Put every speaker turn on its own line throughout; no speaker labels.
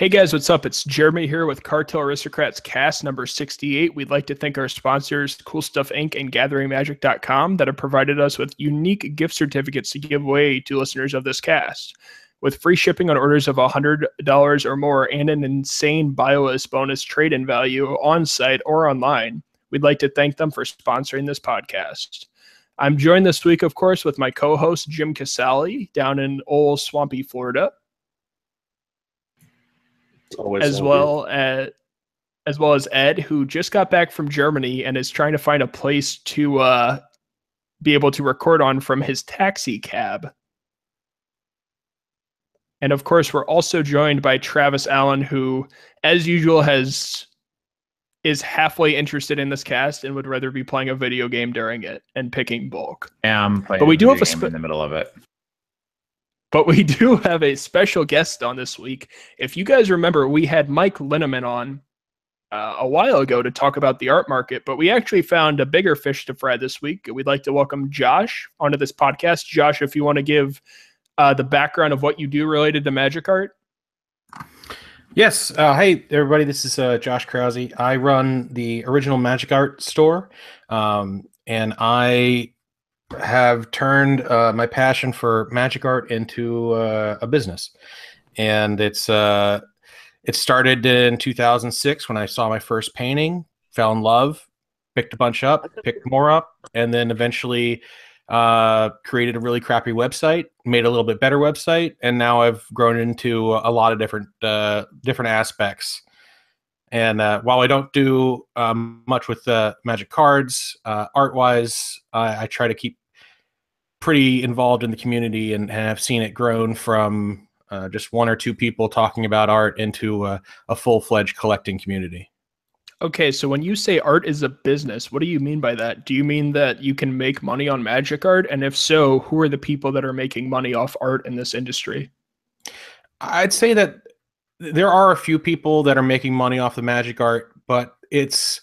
Hey guys, what's up? It's Jeremy here with Cartel Aristocrats cast number 68. We'd like to thank our sponsors, Cool Stuff Inc. and GatheringMagic.com, that have provided us with unique gift certificates to give away to listeners of this cast. With free shipping on orders of $100 or more and an insane buylist bonus trade in value on site or online, we'd like to thank them for sponsoring this podcast. I'm joined this week, of course, with my co host, Jim Casale, down in old swampy Florida as well as as well as Ed, who just got back from Germany and is trying to find a place to uh, be able to record on from his taxi cab. And of course, we're also joined by Travis Allen, who, as usual, has is halfway interested in this cast and would rather be playing a video game during it and picking bulk.
Yeah, but we do have a sp- in the middle of it.
But we do have a special guest on this week. If you guys remember, we had Mike Linneman on uh, a while ago to talk about the art market, but we actually found a bigger fish to fry this week. We'd like to welcome Josh onto this podcast. Josh, if you want to give uh, the background of what you do related to magic art.
Yes. Uh, hey, everybody. This is uh, Josh Krause. I run the original Magic Art store, um, and I have turned uh, my passion for magic art into uh, a business, and it's uh, it started in 2006 when I saw my first painting, fell in love, picked a bunch up, picked more up, and then eventually uh, created a really crappy website, made a little bit better website, and now I've grown into a lot of different uh, different aspects. And uh, while I don't do um, much with uh, magic cards, uh, art wise, I, I, try to keep pretty involved in the community and, and have seen it grown from uh, just one or two people talking about art into a, a full fledged collecting community.
Okay, so when you say art is a business, what do you mean by that? Do you mean that you can make money on magic art? And if so, who are the people that are making money off art in this industry?
I'd say that there are a few people that are making money off the magic art, but it's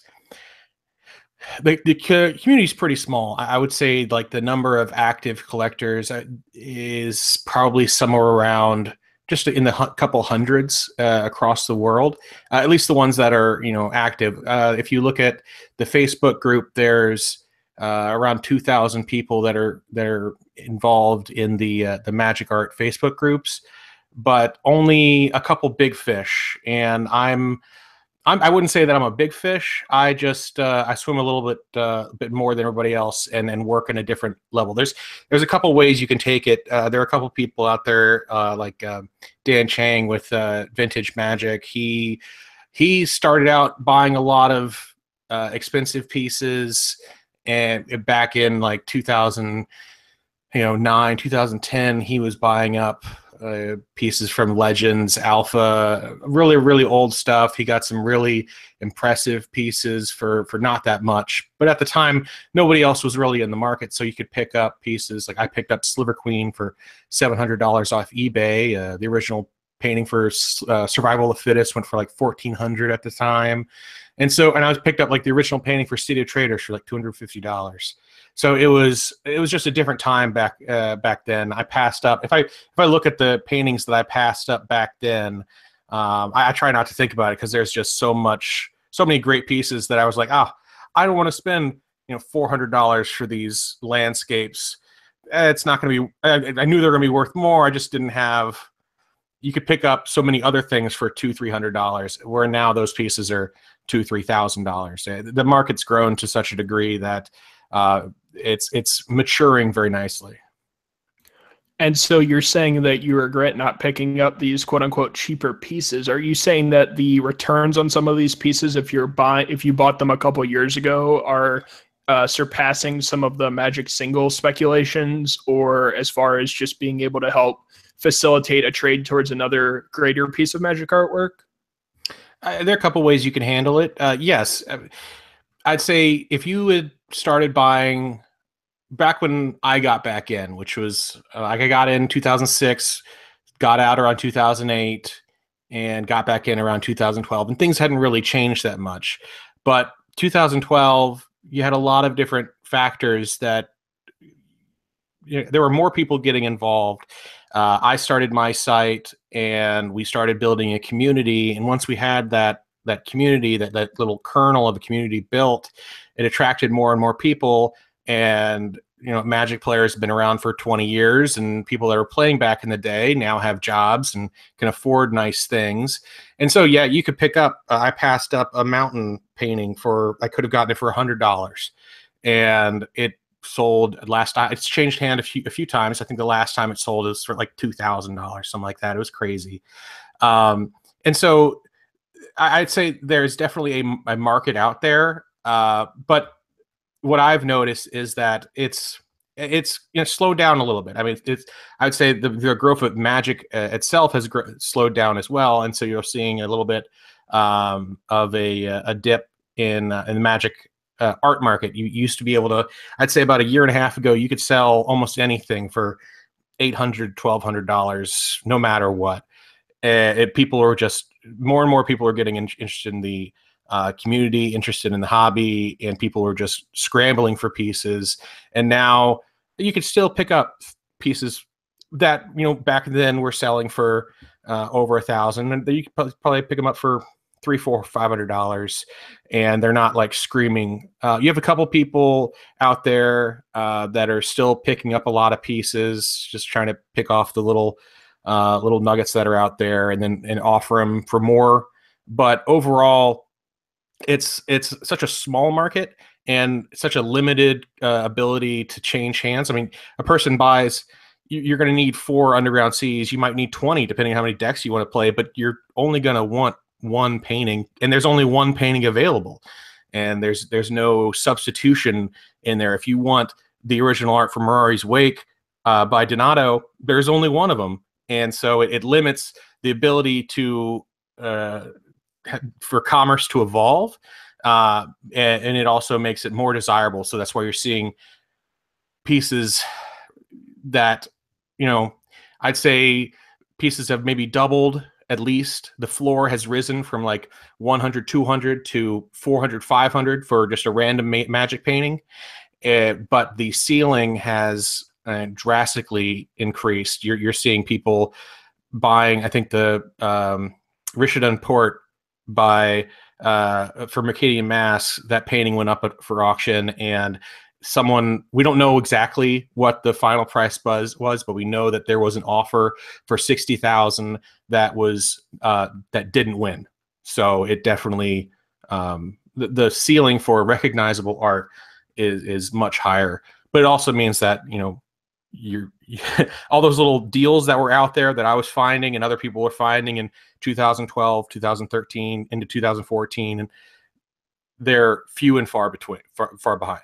the, the community is pretty small. I would say like the number of active collectors uh, is probably somewhere around just in the couple hundreds uh, across the world. Uh, at least the ones that are you know active. Uh, if you look at the Facebook group, there's uh, around two thousand people that are that are involved in the uh, the Magic Art Facebook groups, but only a couple big fish. And I'm I'm, I would not say that I'm a big fish. I just uh, I swim a little bit uh, bit more than everybody else, and and work in a different level. There's there's a couple ways you can take it. Uh, there are a couple people out there uh, like um, Dan Chang with uh, Vintage Magic. He he started out buying a lot of uh, expensive pieces, and back in like 2000, you know nine 2010, he was buying up uh, pieces from Legends, Alpha, really really old stuff. He got some really impressive pieces for for not that much. But at the time, nobody else was really in the market, so you could pick up pieces. Like I picked up Sliver Queen for seven hundred dollars off eBay. Uh, the original painting for uh, Survival of the Fittest went for like fourteen hundred at the time, and so and I was picked up like the original painting for City of Traitors for like two hundred fifty dollars so it was it was just a different time back uh, back then. I passed up if I if I look at the paintings that I passed up back then, um, I, I, try not to think about it because there's just so much so many great pieces that I was like, ah, I don't want to spend you know four hundred dollars for these landscapes. Eh, it's not going to be. I, I knew they're going to be worth more. I just didn't have. You could pick up so many other things for two three hundred dollars, where now those pieces are two three thousand dollars. Eh, the market's grown to such a degree that uh, it's it's maturing very nicely.
And so you're saying that you regret not picking up these quote unquote cheaper pieces. Are you saying that the returns on some of these pieces, if you're buying, if you bought them a couple years ago, are uh, surpassing some of the Magic single speculations, or as far as just being able to help facilitate a trade towards another greater piece of Magic artwork?
Uh, there are a couple ways you can handle it. Uh, yes, uh, I'd say if you had started buying back when I got back in, which was uh, like I got in 2006, got out around 2008, and got back in around 2012, and things hadn't really changed that much. But 2012, you had a lot of different factors that you know, there were more people getting involved. Uh, I started my site and we started building a community. And once we had that that community, that that little kernel of a community built, it attracted more and more people. And you know, Magic players have been around for 20 years, and people that were playing back in the day now have jobs and can afford nice things. And so, yeah, you could pick up. Uh, I passed up a mountain painting for I could have gotten it for a hundred dollars, and it sold last time. It's changed hand a few a few times. I think the last time it sold is for like two thousand dollars, something like that. It was crazy. Um, and so, I, would say there's definitely a, a market out there, uh, but what I've noticed is that it's it's you know slowed down a little bit. I mean, it's I would say the, the growth of Magic uh, itself has gr- slowed down as well, and so you're seeing a little bit um, of a a dip in uh, in the Magic uh, art market. You used to be able to, I'd say about a year and a half ago, you could sell almost anything for eight hundred, twelve hundred dollars, no matter what. Uh, it, people are just more and more people are getting in, interested in the uh, community interested in the hobby, and people are just scrambling for pieces. And now you could still pick up pieces that you know back then were selling for uh, over a thousand, and you could probably pick them up for three, four, five hundred dollars, and they're not like screaming. Uh, you have a couple people out there uh, that are still picking up a lot of pieces, just trying to pick off the little uh, little nuggets that are out there, and then and offer them for more. But overall, it's it's such a small market and such a limited uh, ability to change hands. I mean, a person buys you're going to need four underground seas. You might need 20, depending on how many decks you want to play, but you're only going to want one painting, and there's only one painting available, and there's there's no substitution in there. If you want the original art from Mirari's Wake uh, by Donato, there's only one of them, and so it, it limits the ability to uh, for commerce to evolve, uh, and, and, it also makes it more desirable. So that's why you're seeing pieces that you know I'd say pieces have maybe doubled at least. The floor has risen from like 100, 200 to 400, 500 for just a random ma- magic painting, uh, but the ceiling has uh, drastically increased. You're you're seeing people buying. I think the um, Port by uh, for Mercadian Masques, that painting went up for auction, and someone we don't know exactly what the final price was was, but we know that there was an offer for sixty thousand that was uh, that didn't win. So it definitely um, the, the ceiling for recognizable art is is much higher, but it also means that you know you're all those little deals that were out there that I was finding and other people were finding in 2012, 2013 into 2014 and they're few and far between far, far behind.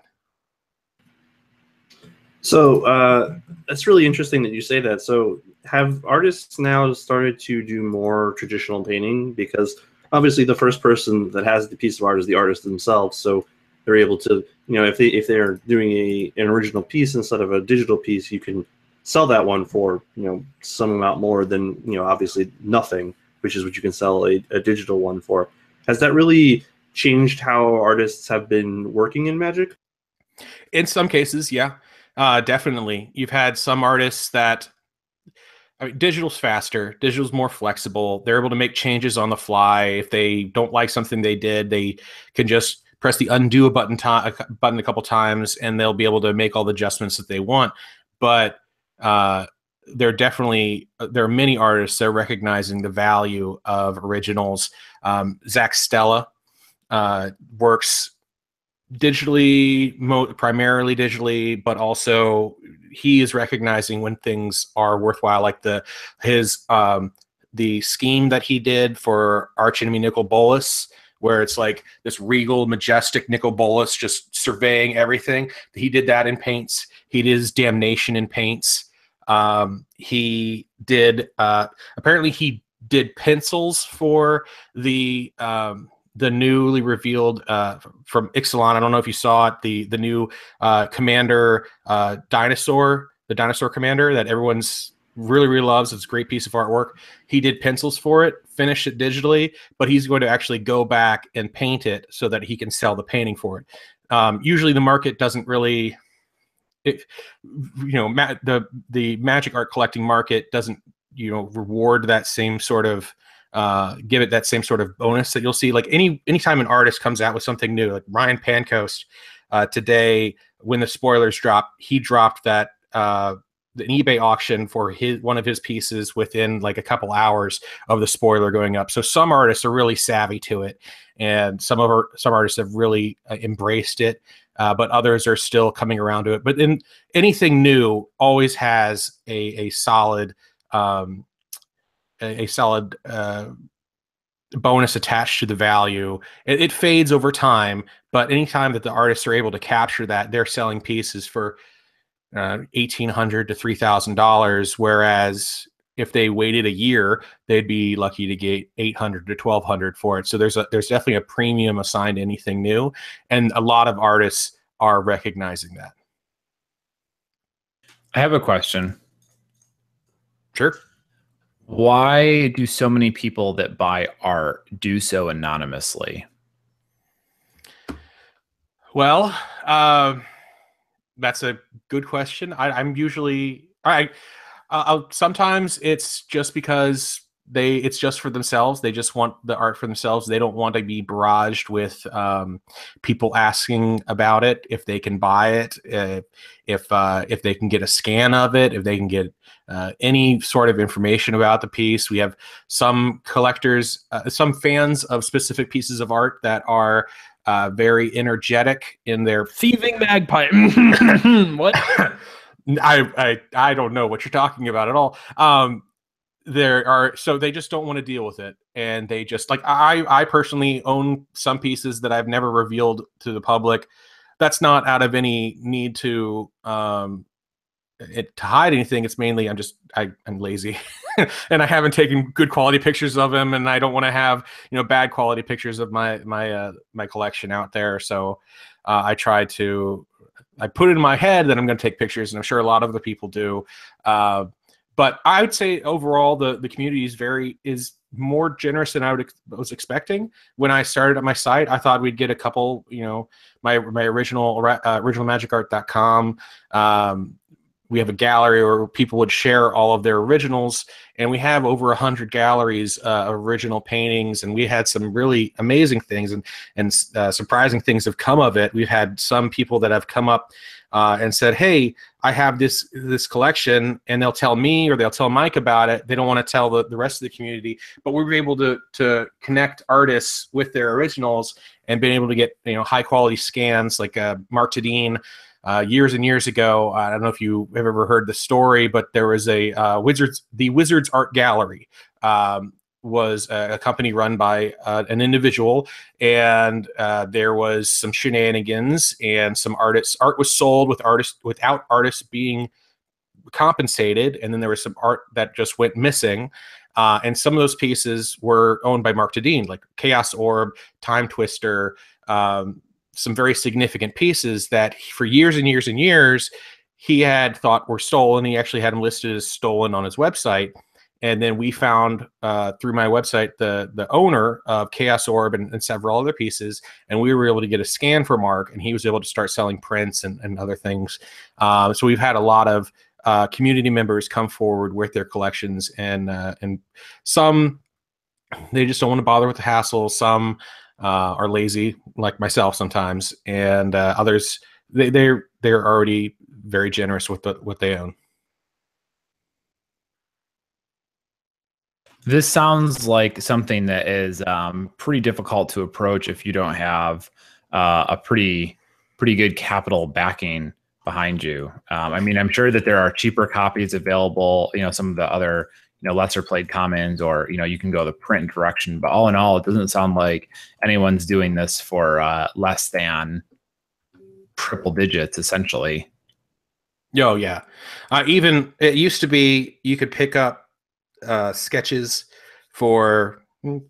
So uh, that's really interesting that you say that. So have artists now started to do more traditional painting because obviously the first person that has the piece of art is the artist themselves. So they're able to, you know, if they if they're doing a an original piece instead of a digital piece, you can sell that one for you know some amount more than you know obviously nothing, which is what you can sell a, a digital one for. Has that really changed how artists have been working in Magic?
In some cases, yeah, uh, definitely. You've had some artists that I mean, digital's faster. Digital's more flexible. They're able to make changes on the fly. If they don't like something they did, they can just press the undo button to- button a couple times, and they'll be able to make all the adjustments that they want. But uh, there are definitely uh, there are many artists that are recognizing the value of originals. Um, Zack Stella uh, works digitally, mo- primarily digitally, but also he is recognizing when things are worthwhile, like the his um, the scheme that he did for Archenemy Nicol Bolas where it's like this regal, majestic Nicol Bolas just surveying everything. He did that in paints. He did his damnation in paints. Um, he did uh, apparently he did pencils for the um, the newly revealed uh, from Ixalan. I don't know if you saw it. The the new uh, commander uh, dinosaur, the dinosaur commander that everyone's really really loves. It's a great piece of artwork. He did pencils for it, finished it digitally, but he's going to actually go back and paint it so that he can sell the painting for it. Um, usually, the market doesn't really, it, you know, ma- the the magic art collecting market doesn't you know reward that same sort of uh, give it that same sort of bonus that you'll see. Like any anytime an artist comes out with something new, like Ryan Pancoast uh, today, when the spoilers drop, he dropped that uh, an eBay auction for his one of his pieces within like a couple hours of the spoiler going up. So some artists are really savvy to it, and some of our some artists have really uh, embraced it. Uh, but others are still coming around to it. But then anything new always has a a solid um, a, a solid uh, bonus attached to the value. It, it, fades over time, but anytime that the artists are able to capture that, they're selling pieces for uh, eighteen hundred to three thousand dollars. Whereas if they waited a year, they'd be lucky to get eight hundred to twelve hundred for it. So there's a there's definitely a premium assigned to anything new, and a lot of artists are recognizing that.
I have a question.
Sure.
Why do so many people that buy art do so anonymously?
Well, uh, that's a good question. I, am usually I. I'll, sometimes it's just because they it's just for themselves. They just want the art for themselves. They don't want to be barraged with um, people asking about it if they can buy it uh, if uh, if they can get a scan of it if they can get uh, any sort of information about the piece. We have some collectors uh, some fans of specific pieces of art that are uh, very energetic in their
thieving magpie. What?
I, I I don't know what you're talking about at all. Um, there are so they just don't want to deal with it and they just like i i personally own some pieces that i've never revealed to the public. That's not out of any need to um it to hide anything it's mainly i'm just I, i'm lazy and i haven't taken good quality pictures of them and i don't want to have you know bad quality pictures of my my uh, my collection out there so uh, i try to i put it in my head that i'm going to take pictures and i'm sure a lot of the people do uh, but I would say overall the the community is very is more generous than I would was expecting. When I started at my site, I thought we'd get a couple, you know, my my original uh, originalmagicart.com. Um, we have a gallery where people would share all of their originals, and we have over a hundred galleries uh, original paintings, and we had some really amazing things and and uh, surprising things have come of it. We've had some people that have come up uh, and said, "Hey, I have this this collection," and they'll tell me or they'll tell Mike about it. They don't want to tell the, the rest of the community, but we were able to to connect artists with their originals and been able to get you know high quality scans like uh, Mark Tedin. Uh, years and years ago, I don't know if you have ever heard the story, but there was a uh, Wizards, the Wizards Art Gallery um, was a, company run by uh, an individual, and uh, there was some shenanigans and some artists. Art was sold with artists without artists being compensated, and then there was some art that just went missing. Uh, and some of those pieces were owned by Mark Tedin, like Chaos Orb, Time Twister, um, some very significant pieces that for years and years and years he had thought were stolen. He actually had them listed as stolen on his website and then we found uh, through my website the the owner of Chaos Orb and, and, several other pieces, and we were able to get a scan for Mark, and he was able to start selling prints and, and other things. Um, so we've had a lot of uh, community members come forward with their collections, and uh, and some they just don't want to bother with the hassle. Some uh, are lazy, like myself sometimes, and uh, others they they're they're already very generous with the, what they own.
This sounds like something that is um, pretty difficult to approach if you don't have uh, a pretty pretty good capital backing behind you. Um, I mean, I'm sure that there are cheaper copies available. You know, some of the other you know lesser played commons, or you know, you can go the print direction. But all in all, it doesn't sound like anyone's doing this for uh, less than triple digits, essentially.
Oh yeah, uh, even it used to be you could pick up uh, sketches for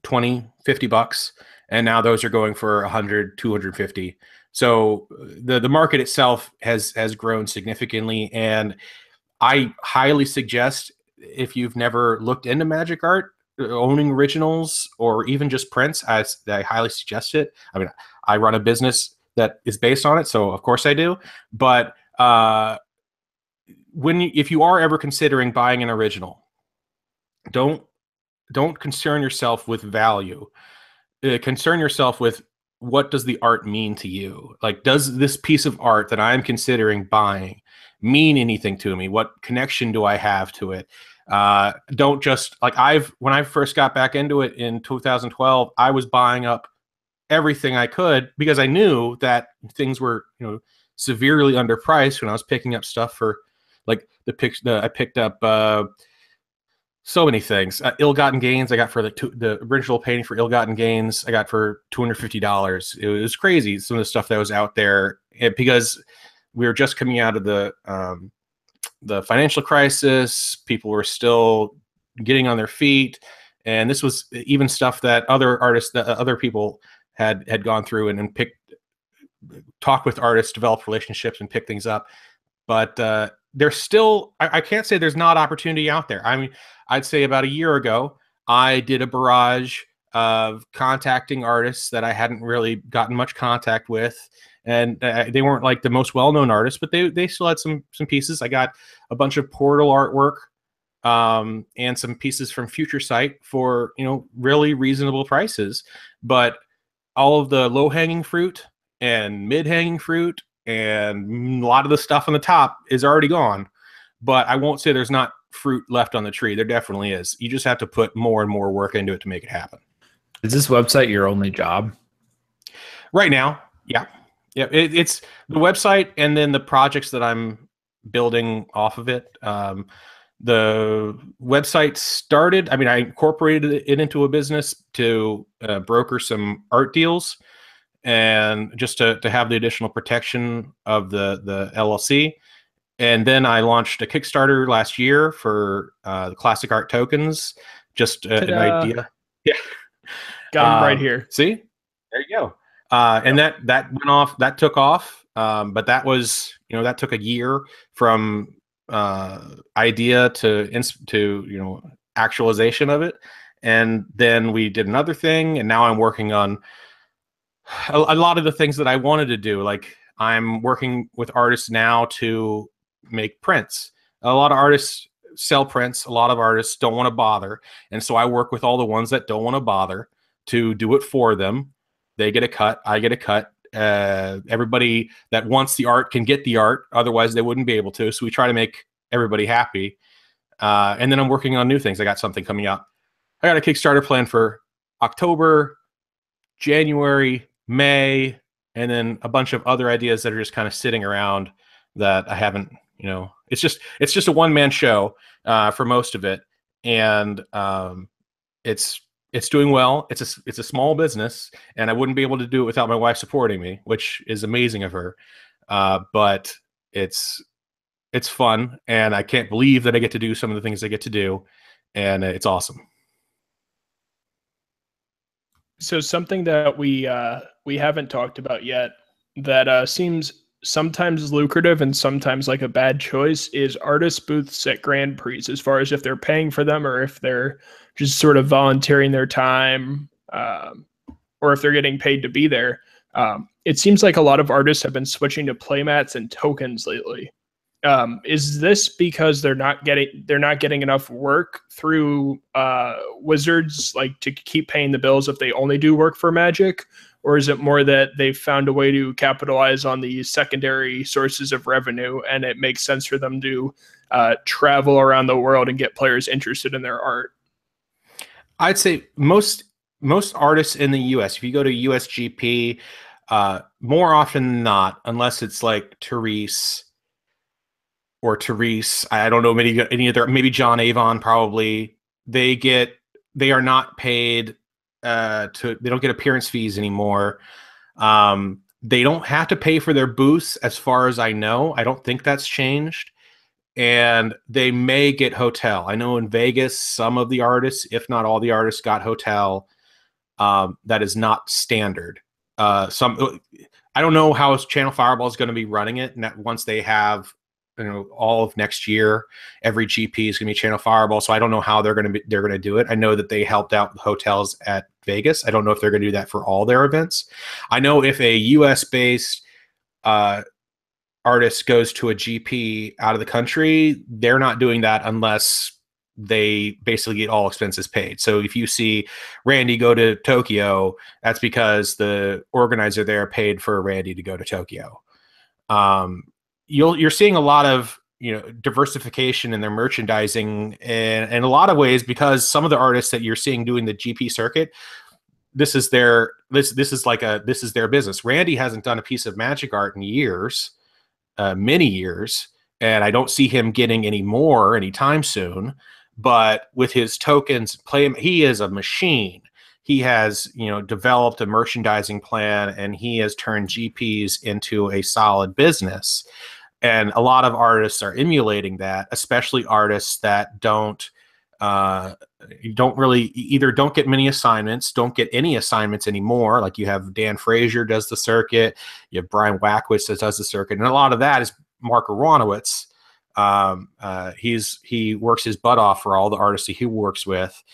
20, 50 bucks. And now those are going for 100, 250. So the, the market itself has, has grown significantly. And I highly suggest if you've never looked into magic art, owning originals or even just prints, I, I highly suggest it. I mean, I run a business that is based on it, so of course I do. But uh, when if you are ever considering buying an original, don't don't concern yourself with value. Uh, concern yourself with what does the art mean to you? Like, does this piece of art that I'm considering buying mean anything to me? What connection do I have to it? Uh, don't just like I've when I first got back into it in 2012, I was buying up everything I could because I knew that things were you know severely underpriced when I was picking up stuff for like the pick. The, I picked up uh, so many things. Uh, ill-gotten gains I got for the the original painting for ill-gotten gains I got for two hundred fifty dollars. It was crazy some of the stuff that was out there because we were just coming out of the um, the financial crisis. People were still getting on their feet, and this was even stuff that other artists, that other people had had gone through and, and picked, talk with artists, develop relationships, and pick things up. But uh, there's still, I, I can't say there's not opportunity out there. I mean, I'd say about a year ago, I did a barrage of contacting artists that I hadn't really gotten much contact with and uh, they weren't like the most well-known artists, but they they still had some some pieces. I got a bunch of portal artwork um, and some pieces from Future Sight for you know really reasonable prices. But all of the low-hanging fruit and mid-hanging fruit and a lot of the stuff on the top is already gone. But I won't say there's not fruit left on the tree. There definitely is. You just have to put more and more work into it to make it happen.
Is this website your only job?
Right now, yeah. Yeah, it, it's the website and then the projects that I'm building off of it. Um, the website started. I mean, I incorporated it into a business to uh, broker some art deals, and just to to have the additional protection of the the LLC. And then I launched a Kickstarter last year for uh, the classic art tokens. Just uh, an idea.
Yeah, got them right um, here.
See, there you go. Uh, and that that went off. That took off. Um, but that was you know that took a year from uh, idea to to you know actualization of it. And then we did another thing, and now I'm working on a, a lot of the things that I wanted to do. Like I'm working with artists now to make prints. A lot of artists sell prints. A lot of artists don't want to bother, and so I work with all the ones that don't want to bother to do it for them they get a cut. I get a cut. Uh, everybody that wants the art can get the art. Otherwise, they wouldn't be able to. So we try to make everybody happy. Uh, and then I'm working on new things. I got something coming out. I got a Kickstarter plan for October, January, May, and then a bunch of other ideas that are just kind of sitting around that I haven't. You know, it's just it's just a one man show uh, for most of it, and um, it's it's doing well. It's a it's a small business, and I wouldn't be able to do it without my wife supporting me, which is amazing of her. Uh, but it's it's fun, and I can't believe that I get to do some of the things I get to do, and it's awesome.
So something that we uh, we haven't talked about yet that uh, seems sometimes lucrative and sometimes like a bad choice is artist booths at Grand Prix, as far as if they're paying for them or if they're just sort of volunteering their time um, or if they're getting paid to be there. Um, it seems like a lot of artists have been switching to playmats and tokens lately. Um, is this because they're not getting they're not getting enough work through uh, wizards like to keep paying the bills if they only do work for magic or is it more that they've found a way to capitalize on the secondary sources of revenue and it makes sense for them to uh, travel around the world and get players interested in their art
I'd say most most artists in the U.S. If you go to USGP, uh, more often than not, unless it's like Terese or Terese, I don't know many any other maybe John Avon probably they get they are not paid uh, to they don't get appearance fees anymore. Um, they don't have to pay for their booths, as far as I know. I don't think that's changed and they may get hotel. I know in Vegas, some of the artists, if not all the artists, got hotel. Um, that is not standard. Uh, some I don't know how Channel Fireball is going to be running it. And once they have, you know, all of next year, every GP is going to be Channel Fireball. So I don't know how they're going to be. They're going to do it. I know that they helped out hotels at Vegas. I don't know if they're going to do that for all their events. I know if a U.S. based uh, artist goes to a GP out of the country, they're not doing that unless they basically get all expenses paid. So if you see Randy go to Tokyo, that's because the organizer there paid for Randy to go to Tokyo. Um, you'll you're seeing a lot of you know diversification in their merchandising and in a lot of ways because some of the artists that you're seeing doing the GP circuit this is their this this is like a this is their business. Randy hasn't done a piece of magic art in years, uh, many years, and I don't see him getting any more anytime soon. But with his tokens, play he is a machine. He has you know developed a merchandising plan, and he has turned GPs into a solid business. And a lot of artists are emulating that, especially artists that don't uh, don't really either don't get many assignments, don't get any assignments anymore. Like you have Dan Frazier does the circuit, you have Bryon Wackwitz that does the circuit, and a lot of that is Mark Aronowitz. Um, uh, he's he works his butt off for all the artists he works with,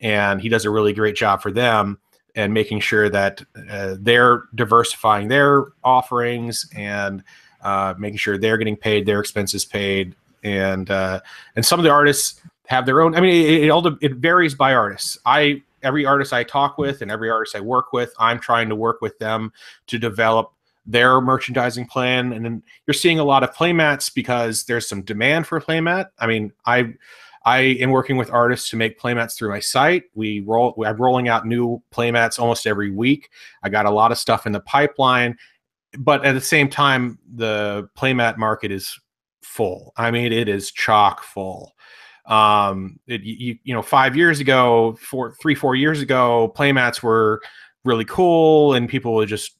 and he does a really great job for them and making sure that uh, they're diversifying their offerings and uh, making sure they're getting paid, their expenses paid, and uh, and some of the artists have their own. I mean, it, it all it varies by artists. I every artist I talk with and every artist I work with, I'm trying to work with them to develop their merchandising plan. And then you're seeing a lot of playmats because there's some demand for playmat. I mean, I I am working with artists to make playmats through my site. We roll I'm rolling out new playmats almost every week. I got a lot of stuff in the pipeline, but at the same time, the playmat market is full. I mean, it is chock full. Um, it, you, you know, five years ago, four, three, four years ago, playmats were really cool, and people would just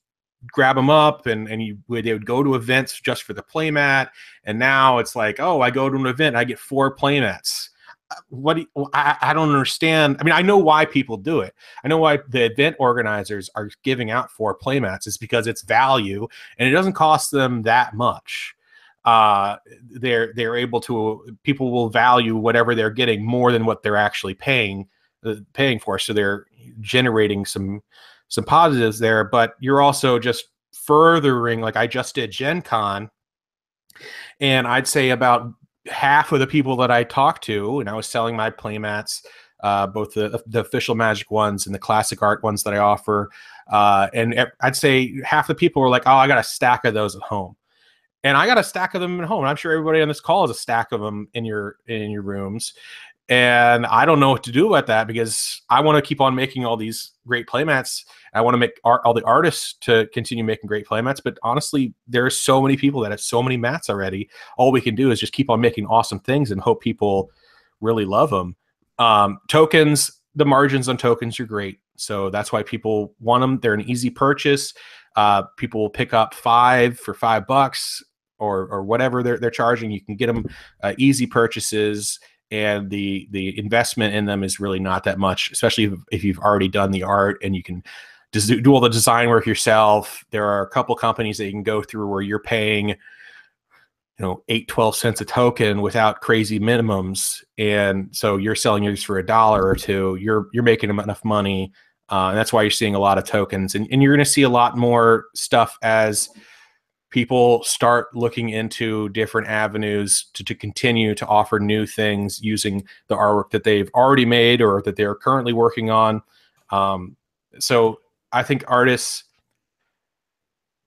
grab them up, and and you they would go to events just for the playmat. And now it's like, oh, I go to an event, I get four playmats. What do you, I, I don't understand. I mean, I know why people do it. I know why the event organizers are giving out four playmats. is because it's value, and it doesn't cost them that much uh, they're they're able to people will value whatever they're getting more than what they're actually paying uh, paying for. So they're generating some some positives there, but you're also just furthering. Like I just did Gen Con, and I'd say about half of the people that I talked to, and I was selling my playmats, uh, both the the official Magic ones and the classic art ones that I offer. Uh, and I'd say half the people were like, "Oh, I got a stack of those at home." and I got a stack of them at home. I'm sure everybody on this call has a stack of them in your in your rooms. And I don't know what to do about that because I want to keep on making all these great playmats. I want to make art, all the artists to continue making great playmats. But honestly, there are so many people that have so many mats already. All we can do is just keep on making awesome things and hope people really love them. Um, tokens, the margins on tokens are great. So that's why people want them. They're an easy purchase. Uh, people will pick up five for five bucks or or whatever they're they're charging. You can get them uh, easy purchases, and the the investment in them is really not that much, especially if, if you've already done the art and you can do all the design work yourself. There are a couple companies that you can go through where you're paying you know 8 12 cents a token without crazy minimums and so you're selling yours for a dollar or two you're you're making enough money uh, and that's why you're seeing a lot of tokens and, and you're going to see a lot more stuff as people start looking into different avenues to, to continue to offer new things using the artwork that they've already made or that they're currently working on. Um, so I think artists,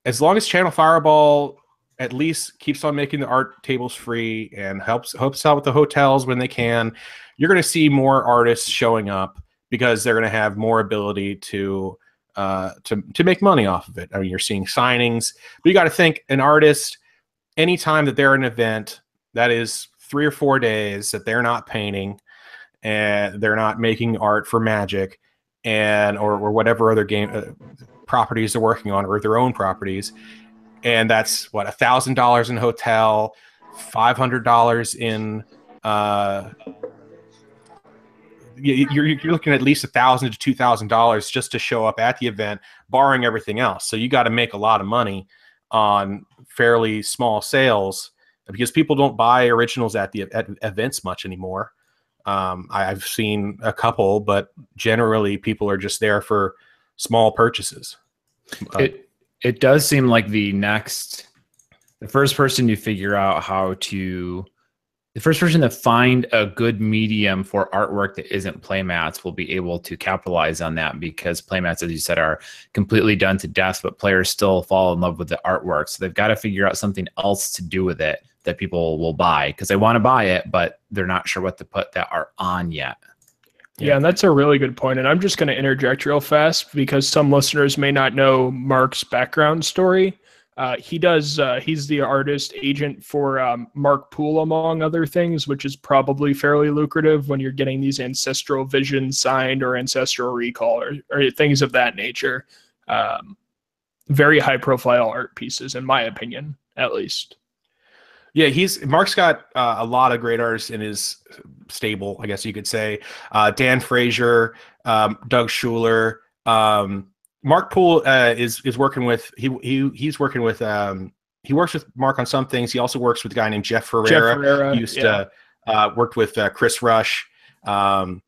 as long as Channel Fireball at least keeps on making the art tables free and helps helps out with the hotels when they can, you're going to see more artists showing up because they're going to have more ability to uh, to to make money off of it. I mean, you're seeing signings, but you got to think an artist. Anytime that they're an event that is three or four days that they're not painting and they're not making art for Magic and or, or whatever other game uh, properties they're working on or their own properties, and that's what a thousand dollars in hotel, five hundred dollars in uh, you're, you're looking at least a thousand to two thousand dollars just to show up at the event, barring everything else. So you got to make a lot of money on fairly small sales because people don't buy originals at the at events much anymore. Um, I've seen a couple, but generally people are just there for small purchases.
Uh, it it does seem like the next, the first person to figure out how to the first person to find a good medium for artwork that isn't playmats will be able to capitalize on that because playmats, as you said, are completely done to death, but players still fall in love with the artwork. So they've got to figure out something else to do with it that people will buy because they want to buy it, but they're not sure what to put that are on yet.
Yeah, and that's a really good point. And I'm just going to interject real fast because some listeners may not know Mark's background story. Uh, he does. Uh, he's the artist agent for um, Mark Poole, among other things, which is probably fairly lucrative when you're getting these ancestral visions signed or ancestral recall or, or things of that nature. Um, very high profile art pieces, in my opinion, at least.
Yeah, he's Mark's got uh, a lot of great artists in his stable, I guess you could say. Uh, Dan Frazier, um, Doug Shuler. Um, Mark Poole uh, is is working with he he he's working with um, he works with Mark on some things. He also works with a guy named Jeff Ferreira. Jeff Ferreira he used yeah. to uh, worked with uh, Chris Rush. Um,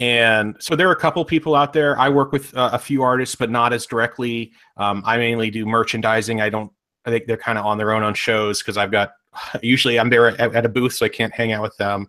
and so there are a couple people out there. I work with uh, a few artists, but not as directly. Um, I mainly do merchandising. I don't. I think they're kind of on their own on shows because I've got. Usually, I'm there at, at, a booth, so I can't hang out with them.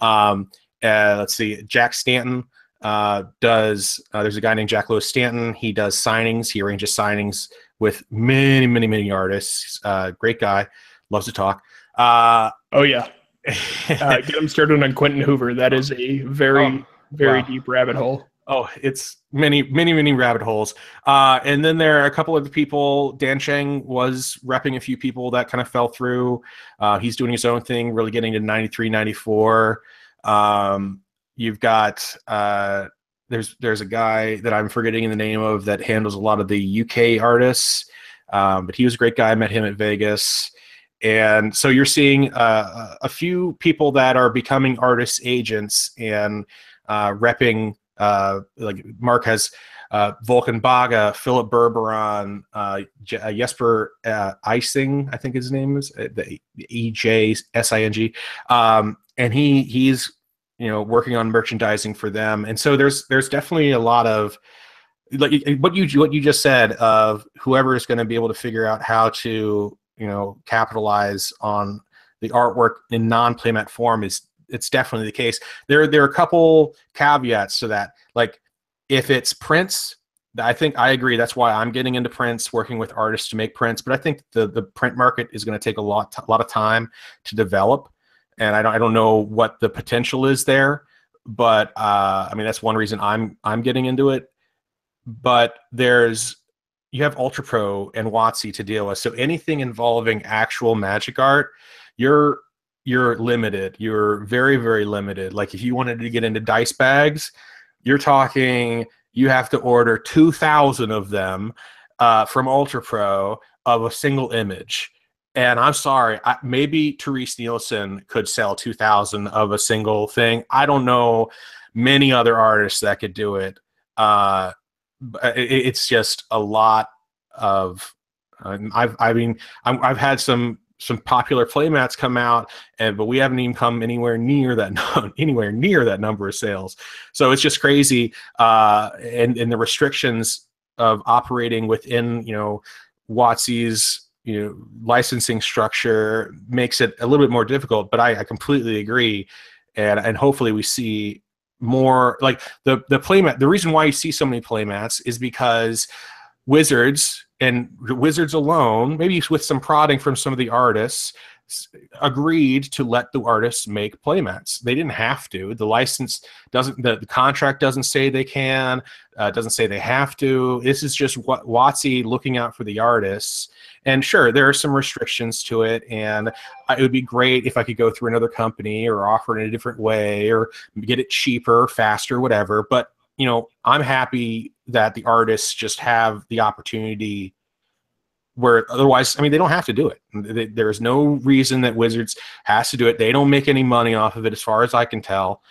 Um, uh, let's see, Jack Stanton uh, does uh, there's a guy named Jack Lewis Stanton. He does signings. He arranges signings with many, many, many artists. Uh, great guy, loves to talk. Uh,
oh yeah, uh, get him started on Quinton Hoover. That is a very, oh, very wow. deep rabbit hole.
Oh, it's many, many, many rabbit holes. Uh, and then there are a couple of the people. Dan Chang was repping a few people that kind of fell through. Uh, he's doing his own thing, really getting to 93, 94. Um, You've got uh, there's there's a guy that I'm forgetting the name of that handles a lot of the UK artists, um, but he was a great guy. I met him at Vegas, and so you're seeing uh, a few people that are becoming artists agents and uh, repping. Uh, like Mark has uh, Volkan Baga, Philip Berberon, uh, J- uh, Jesper uh, Ejsing, I think his name is uh, the E J S I N G, um, and he he's you know working on merchandising for them. And so there's there's definitely a lot of like what you what you just said of whoever is going to be able to figure out how to you know capitalize on the artwork in non-playmat form is it's definitely the case there there are a couple caveats to that like if it's prints I think I agree. That's why I'm getting into prints, working with artists to make prints. But I think the the print market is going to take a lot a lot of time to develop and I don't I don't know what the potential is there, but uh, I mean that's one reason I'm I'm getting into it. But there's you have Ultra Pro and WotC to deal with, so anything involving actual magic art, you're you're limited. You're very very limited. Like if you wanted to get into dice bags, you're talking you have to order two thousand of them uh, from Ultra Pro of a single image and I'm sorry, I, maybe Terese Nielsen could sell 2,000 of a single thing. I don't know many other artists that could do it. Uh, it it's just a lot of. Uh, I've I mean i have had some some popular playmats come out, and but we haven't even come anywhere near that anywhere near that number of sales. So it's just crazy, uh, and and the restrictions of operating within you know WotC's you know licensing structure makes it a little bit more difficult but i, I completely agree and and hopefully we see more like the the playmat the reason why you see so many playmats is because wizards and wizards alone maybe with some prodding from some of the artists agreed to let the artists make playmats. They didn't have to. The license doesn't. The, the contract doesn't say they can. Uh, doesn't say they have to. This is just what WotC looking out for the artists. And sure, there are some restrictions to it, and it would be great if I could go through another company or offer it in a different way or get it cheaper, faster, whatever. But you know, I'm happy that the artists just have the opportunity where otherwise i mean they don't have to do it. There's no reason that wizards has to do it. They don't make any money off of it as far as i can tell.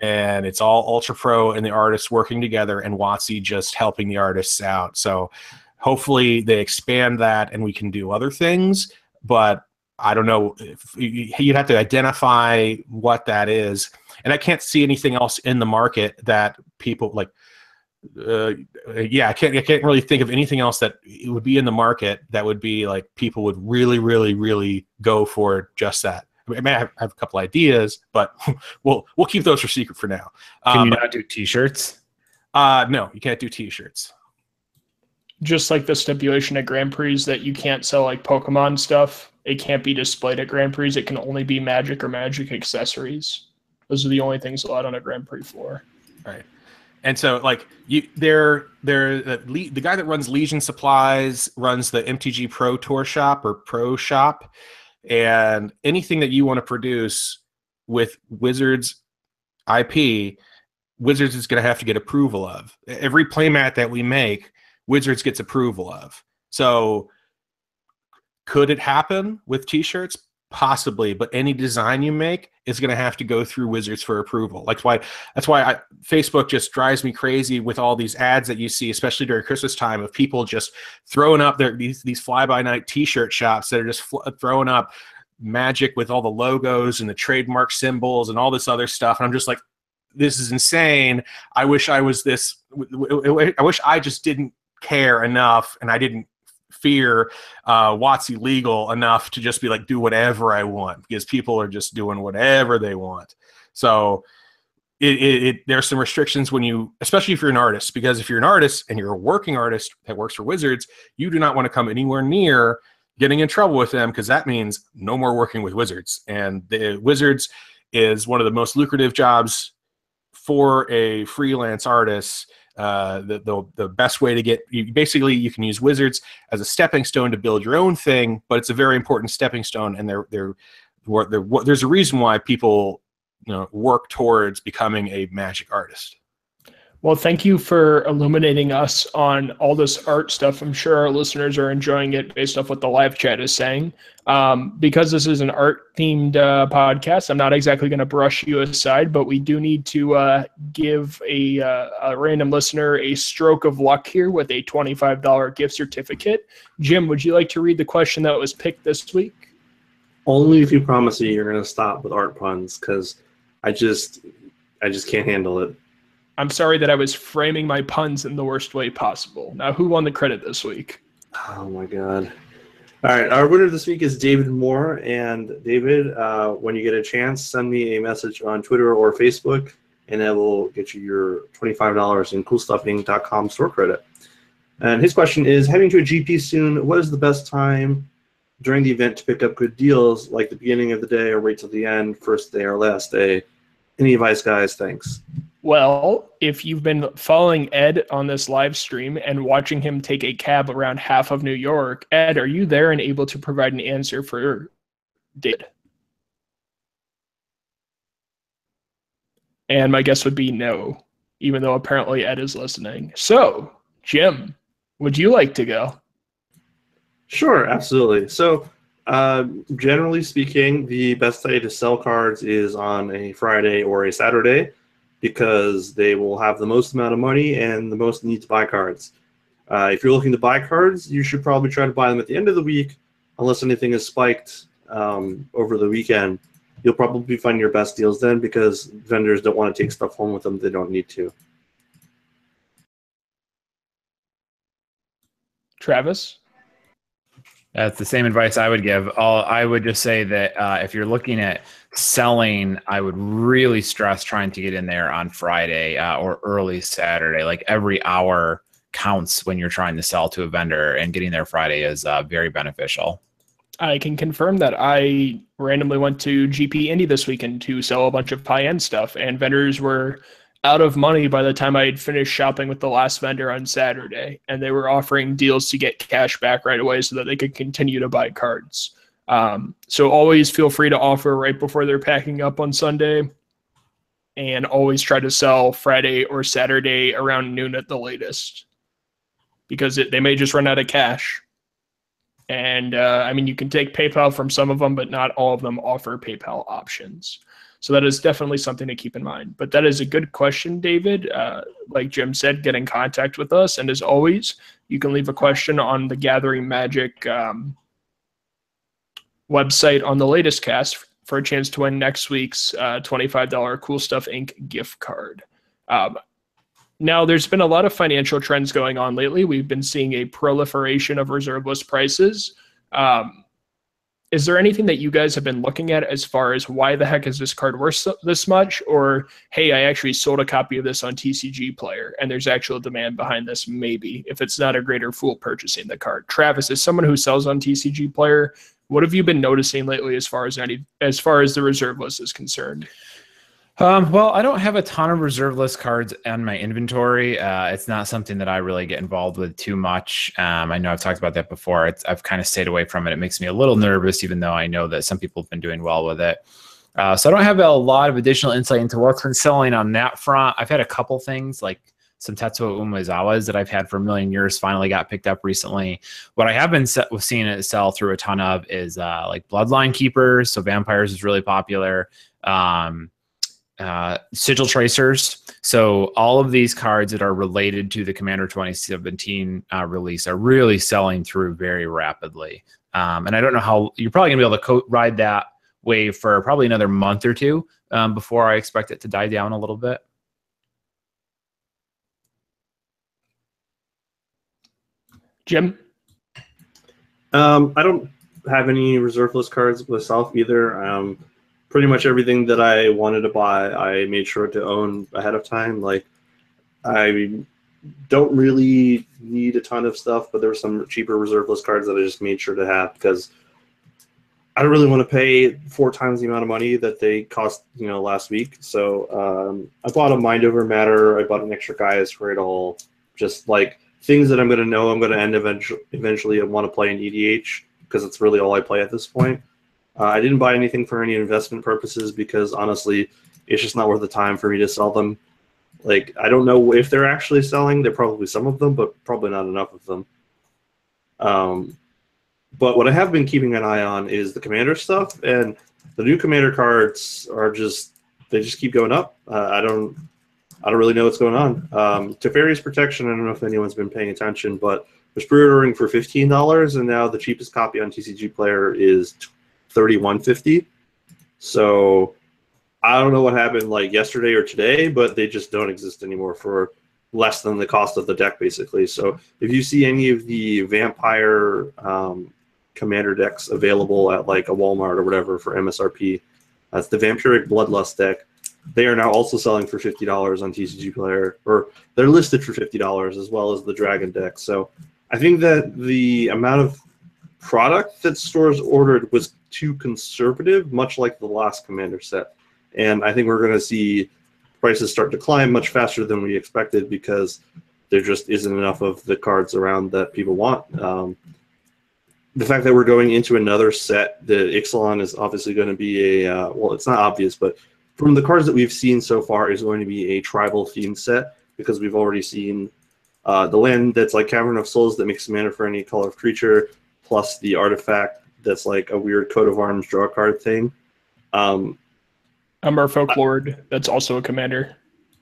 And it's all ultra pro and the artists working together and WotC just helping the artists out. So hopefully they expand that and we can do other things. But i don't know you'd have to identify what that is. And i can't see anything else in the market that people like uh, yeah, I can't I can't really think of anything else that would be in the market that would be like people would really really really go for just that. I, mean, I have, I have a couple ideas, but we'll we'll keep those for secret for now.
Can
Um,
you not do T-shirts?
uh, no, you can't do T-shirts.
Just like the stipulation at Grand Prix that you can't sell like Pokemon stuff. It can't be displayed at Grand Prix. It can only be Magic or Magic accessories. Those are the only things allowed on a Grand Prix floor.
And so, like you, they're they're the, the guy that runs Legion Supplies runs the MTG Pro Tour Shop or Pro Shop, and anything that you want to produce with Wizards IP, Wizards is going to have to get approval of. Every playmat that we make, Wizards gets approval of. So, could it happen with T-shirts? Possibly, but any design you make is going to have to go through Wizards for approval. Like why that's why I, Facebook just drives me crazy with all these ads that you see, especially during Christmas time, of people just throwing up their these these fly by night T-shirt shops that are just fl- throwing up magic with all the logos and the trademark symbols and all this other stuff. And I'm just like, this is insane. I wish I was this. i wish I just didn't care enough, and I didn't fear uh, WotC legal enough to just be like do whatever I want because people are just doing whatever they want. So it, it, it there's some restrictions when you especially if you're an artist because if you're an artist and you're a working artist that works for wizards you do not want to come anywhere near getting in trouble with them because that means no more working with wizards and the wizards is one of the most lucrative jobs for a freelance artist uh, the, the the best way to get you basically you can use wizards as a stepping stone to build your own thing but it's a very important stepping stone and they're they're, they're, they're there's a reason why people you know work towards becoming a magic artist
Well, thank you for illuminating us on all this art stuff. I'm sure our listeners are enjoying it based off what the live chat is saying. Um, because this is an art themed uh, podcast, I'm not exactly going to brush you aside, but we do need to uh, give a, uh, a random listener a stroke of luck here with a $25 gift certificate. Jim, would you like to read the question that was picked this week?
Only if you promise me you're going to stop with art puns, because I just, I just can't handle it.
I'm sorry that I was framing my puns in the worst way possible. Now, who won the credit this week?
Oh my god. All right, our winner this week is David Moore. And David, uh, when you get a chance, send me a message on Twitter or Facebook, and I will get you your $25 in coolstuffinc.com store credit. And his question is Heading to a GP soon, what is the best time during the event to pick up good deals, like the beginning of the day or wait till the end, first day or last day? Any advice, guys? Thanks.
Well, if you've been following Ed on this live stream and watching him take a cab around half of New York, Ed, are you there and able to provide an answer for David? And my guess would be no, even though apparently Ed is listening. So, Jim, would you like to go?
Sure, absolutely. So, uh, generally speaking, the best day to sell cards is on a Friday or a Saturday because they will have the most amount of money and the most need to buy cards. Uh, if you're looking to buy cards, you should probably try to buy them at the end of the week, unless anything is spiked um, over the weekend. You'll probably find your best deals then because vendors don't want to take stuff home with them they don't need to.
Travis?
That's the same advice I would give. All I would just say that uh, if you're looking at selling, I would really stress trying to get in there on Friday uh, or early Saturday. Like every hour counts when you're trying to sell to a vendor, and getting there Friday is uh, very beneficial.
I can confirm that I randomly went to GP Indy this weekend to sell a bunch of high end stuff, and vendors were out of money by the time I had finished shopping with the last vendor on Saturday, and they were offering deals to get cash back right away so that they could continue to buy cards. Um, so always feel free to offer right before they're packing up on Sunday, and always try to sell Friday or Saturday around noon at the latest, because it, they may just run out of cash. And uh, I mean, you can take PayPal from some of them, but not all of them offer PayPal options. So that is definitely something to keep in mind. But that is a good question, David. Uh, like Jim said, get in contact with us. And as always, you can leave a question on the Gathering Magic um, website on the latest cast for a chance to win next week's uh, $25 Cool Stuff Inc. gift card. Um, now, there's been a lot of financial trends going on lately. We've been seeing a proliferation of reserve list prices. Um, is there anything that you guys have been looking at as far as why the heck is this card worth so, this much? Or, hey, I actually sold a copy of this on TCG Player and there's actual demand behind this, maybe, if it's not a greater fool purchasing the card. Travis, as someone who sells on TCG Player, what have you been noticing lately as far as any as far as the reserve list is concerned?
Um, well, I don't have a ton of reserve list cards on my inventory. Uh, it's not something that I really get involved with too much. Um, I know I've talked about that before. It's, I've kind of stayed away from it. It makes me a little nervous, even though I know that some people have been doing well with it. Uh, so I don't have a lot of additional insight into what's been selling on that front. I've had a couple things like some Tetsuo Umezawas that I've had for a million years finally got picked up recently. What I have been set, seeing it sell through a ton of is uh, like Bloodline Keepers. So Vampires is really popular. Um, uh, sigil tracers. So all of these cards that are related to the Commander 2017 uh, release are really selling through very rapidly. Um, and I don't know how you're probably gonna be able to co- ride that wave for probably another month or two um, before I expect it to die down a little bit.
Jim,
Um, I don't have any reserve list cards myself either. Um, pretty much everything that I wanted to buy, I made sure to own ahead of time. Like, I don't really need a ton of stuff, but there were some cheaper reserve list cards that I just made sure to have because I don't really want to pay four times the amount of money that they cost, you know, last week. So um, I bought a Mind Over Matter. I bought an extra Gaea's Cradle. Just like things that I'm going to know I'm going to end eventually, eventually want to play in EDH because it's really all I play at this point. Uh, I didn't buy anything for any investment purposes because honestly, it's just not worth the time for me to sell them. Like I don't know if they're actually selling. They're probably some of them, but probably not enough of them. Um, but what I have been keeping an eye on is the commander stuff, and the new commander cards are just they just keep going up. Uh, I don't I don't really know what's going on. Um, Teferi's Protection. I don't know if anyone's been paying attention, but there's pre-ordering for fifteen dollars, and now the cheapest copy on TCG Player is thirty-one fifty. So I don't know what happened like yesterday or today, but they just don't exist anymore for less than the cost of the deck, basically. So if you see any of the vampire um, commander decks available at like a Walmart or whatever for MSRP, that's the Vampiric Bloodlust deck. They are now also selling for fifty dollars on TCG Player, or they're listed for fifty dollars as well as the Dragon deck. So I think that the amount of product that stores ordered was too conservative, much like the last Commander set. And I think we're going to see prices start to climb much faster than we expected because there just isn't enough of the cards around that people want. Um, the fact that we're going into another set, the Ixalan is obviously going to be a uh, well, it's not obvious, but from the cards that we've seen so far, is going to be a tribal themed set because we've already seen uh, the land that's like Cavern of Souls that makes mana for any color of creature, plus the artifact that's like a weird coat of arms draw card thing. Um,
a Merfolk Lord that's also a commander.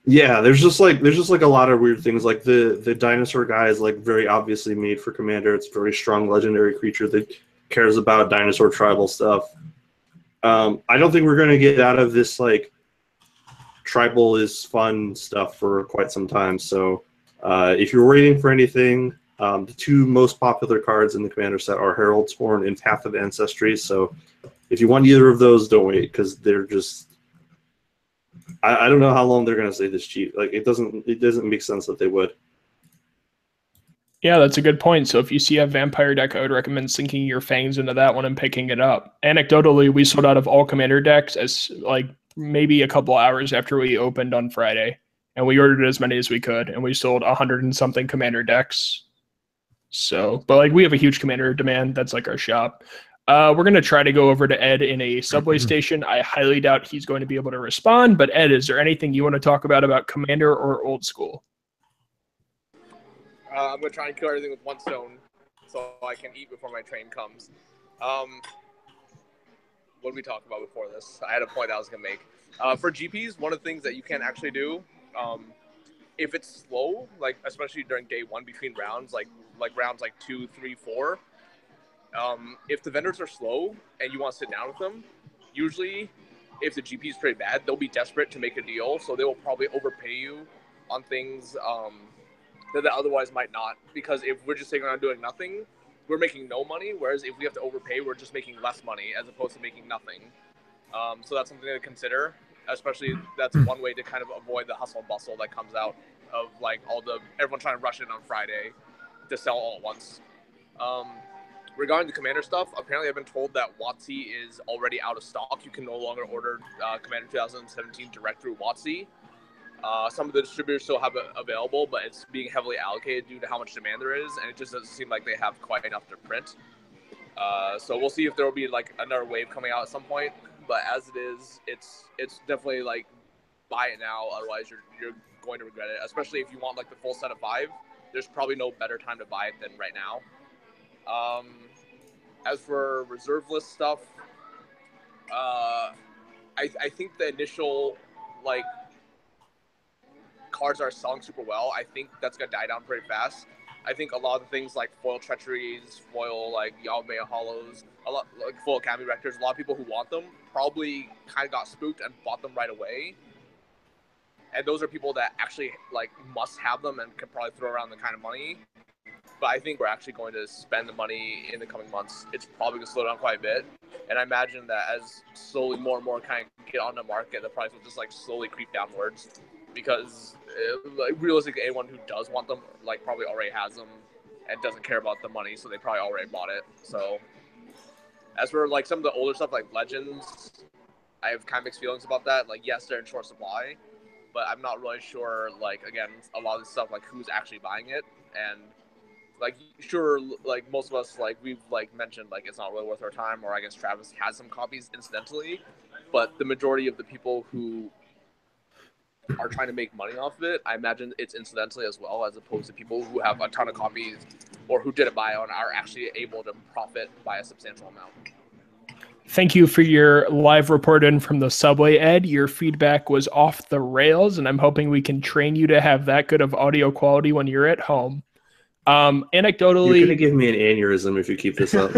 Yeah, there's just like there's just like a lot of weird things. Like the the dinosaur guy is like very obviously made for commander. It's a very strong legendary creature that cares about dinosaur tribal stuff. Um, I don't think we're gonna get out of this like tribal is fun stuff for quite some time. So uh, if you're waiting for anything, um, the two most popular cards in the commander set are Herald's Horn and Path of Ancestry. So if you want either of those, don't wait because they're just I, I don't know how long they're gonna stay this cheap. Like it doesn't it doesn't make sense that they would.
Yeah, that's a good point. So if you see a vampire deck, I would recommend sinking your fangs into that one and picking it up. Anecdotally, we sold out of all commander decks as like maybe a couple hours after we opened on Friday, and we ordered as many as we could, and we sold a hundred and something commander decks. So, but like we have a huge commander demand. That's like our shop. Uh, we're going to try to go over to Ed in a subway
Mm-hmm.
station. I highly doubt he's going to be able to respond. But Ed, is there anything you want to talk about about Commander or Old School?
Uh, I'm gonna try and kill everything with one stone, so I can eat before my train comes. Um, what did we talk about before this? I had a point I was gonna make. Uh, for GPs, one of the things that you can actually do, um, if it's slow, like especially during day one between rounds, like like rounds like two, three, four. Um, if the vendors are slow and you want to sit down with them, usually if the GP is pretty bad, they'll be desperate to make a deal, so they will probably overpay you on things um, that they otherwise might not. Because if we're just sitting around doing nothing, we're making no money. Whereas if we have to overpay, we're just making less money as opposed to making nothing. Um, so that's something to consider. Especially that's one way to kind of avoid the hustle and bustle that comes out of like all the everyone trying to rush in on Friday to sell all at once. Um, regarding the commander stuff, apparently I've been told that WotC is already out of stock. You can no longer order uh, Commander 2017 direct through WotC. Uh, some of the distributors still have it available, but it's being heavily allocated due to how much demand there is, and it just doesn't seem like they have quite enough to print. Uh, so we'll see if there will be like another wave coming out at some point. But as it is, it's it's definitely like buy it now, otherwise you're you're going to regret it. Especially if you want like the full set of five. There's probably no better time to buy it than right now. Um, as for reserve list stuff, uh, I, I think the initial like cards are selling super well. I think that's gonna die down pretty fast. I think a lot of things like foil treacheries, foil like Yalmea hollows, a lot like foil Academy rectors, a lot of people who want them probably kind of got spooked and bought them right away. And those are people that actually like must have them and can probably throw around the kind of money but I think we're actually going to spend the money in the coming months. It's probably going to slow down quite a bit, and I imagine that as slowly more and more kind of get on the market, the price will just like slowly creep downwards because uh, like realistically, anyone who does want them like probably already has them and doesn't care about the money, so they probably already bought it. So as for like some of the older stuff like Legends, I have kind of mixed feelings about that. Like yes, they're in short supply, but I'm not really sure. Like again, a lot of this stuff like who's actually buying it and like sure like most of us like we've like mentioned like it's not really worth our time or i guess travis has some copies incidentally but the majority of the people who are trying to make money off of it i imagine it's incidentally as well as opposed to people who have a ton of copies or who did a buy on are actually able to profit by a substantial amount
Thank you for your live report in from the subway, Ed. Your feedback was off the rails, and I'm hoping we can train you to have that good of audio quality when you're at home. Um, anecdotally,
you're gonna give me an aneurysm if you keep this up.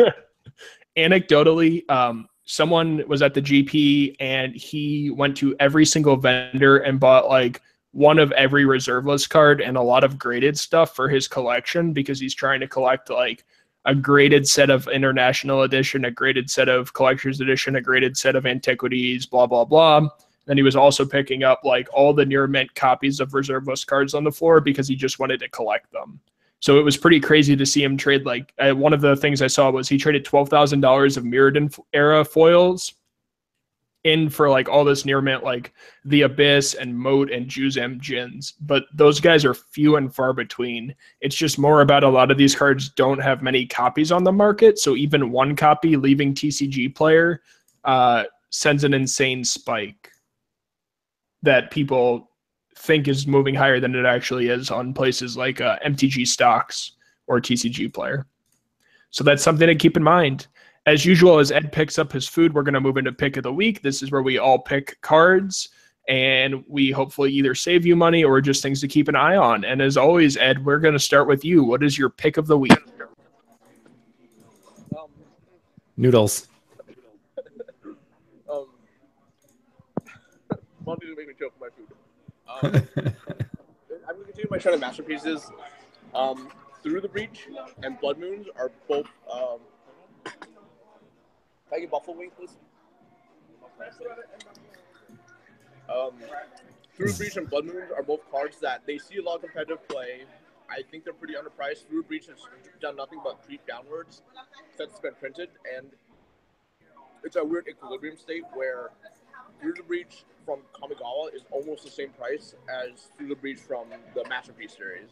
anecdotally, um, someone was at the GP and he went to every single vendor and bought like one of every reserve list card and a lot of graded stuff for his collection because he's trying to collect like a graded set of international edition, a graded set of collector's edition, a graded set of antiquities, blah blah blah. Then he was also picking up like all the near mint copies of reserve list cards on the floor because he just wanted to collect them. So it was pretty crazy to see him trade. Like uh, one of the things I saw was he traded twelve thousand dollars of Mirrodin era foils in for like all this near mint, like the Abyss and Moat and Juzam Djinns. But those guys are few and far between. It's just more about a lot of these cards don't have many copies on the market. So even one copy leaving TCG player uh, sends an insane spike that people think is moving higher than it actually is on places like uh, MTG stocks or TCG player. So that's something to keep in mind. As usual, as Ed picks up his food, we're going to move into pick of the week. This is where we all pick cards and we hopefully either save you money or just things to keep an eye on. And as always, Ed, we're going to start with you. What is your pick of the week?
Um, Noodles.
um, to make me choke my food. Um, I'm going to continue my shred of masterpieces. Um, Through the Breach and Blood Moons are both. Um, get Buffalo Wing, please? Um, Through the Breach and Blood Moons are both cards that they see a lot of competitive play. I think they're pretty underpriced. Through Breach has done nothing but creep downwards since it's been printed, and it's a weird equilibrium state where Through the Breach from Kamigawa is almost the same price as Through the Breach from the Masterpiece series.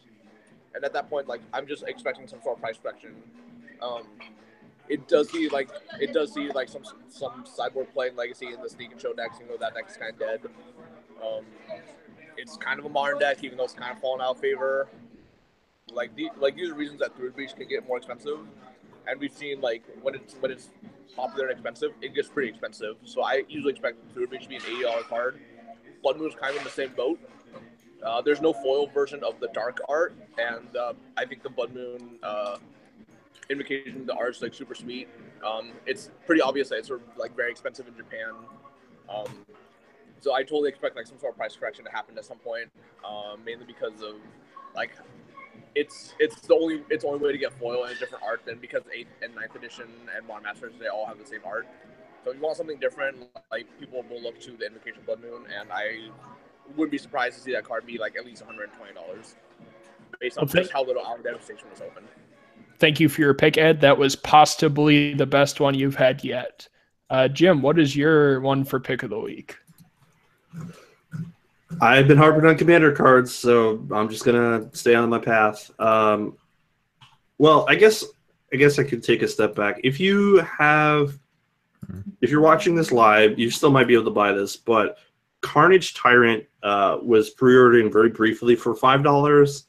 And at that point, like I'm just expecting some sort of price correction. Um, it does see like it does see like some some sideboard play legacy in the sneak and show decks, even though that deck's kind of dead. Um, it's kind of a modern deck, even though it's kind of fallen out of favor. Like the, like these are reasons that the Breach can get more expensive, and we've seen like when it's when it's popular and expensive, it gets pretty expensive. So I usually expect Through Breach to be an eighty dollar card. Blood Moon is kind of in the same boat. Uh, there's no foil version of the dark art, and uh, I think the Blood Moon uh, invocation, the art's like super sweet. Um, it's pretty obvious that it's sort of like very expensive in Japan. Um, so I totally expect like some sort of price correction to happen at some point, um, mainly because of like it's it's the only it's the only way to get foil in a different art than because eighth and ninth edition and modern masters they all have the same art. So if you want something different, like people will look to the Invocation Blood Moon, and I wouldn't be surprised to see that card be like at least one hundred and twenty dollars, based on
Okay.
just how little Hour Devastation was open.
Thank you for your pick, Ed. That was possibly the best one you've had yet. Uh, Jim, what is your one for pick of the week?
I've been harping on commander cards, so I'm just gonna stay on my path. Um, well, I guess I guess I could take a step back. If you have, if you're watching this live, you still might be able to buy this. But Carnage Tyrant uh, was pre-ordering very briefly for five dollars.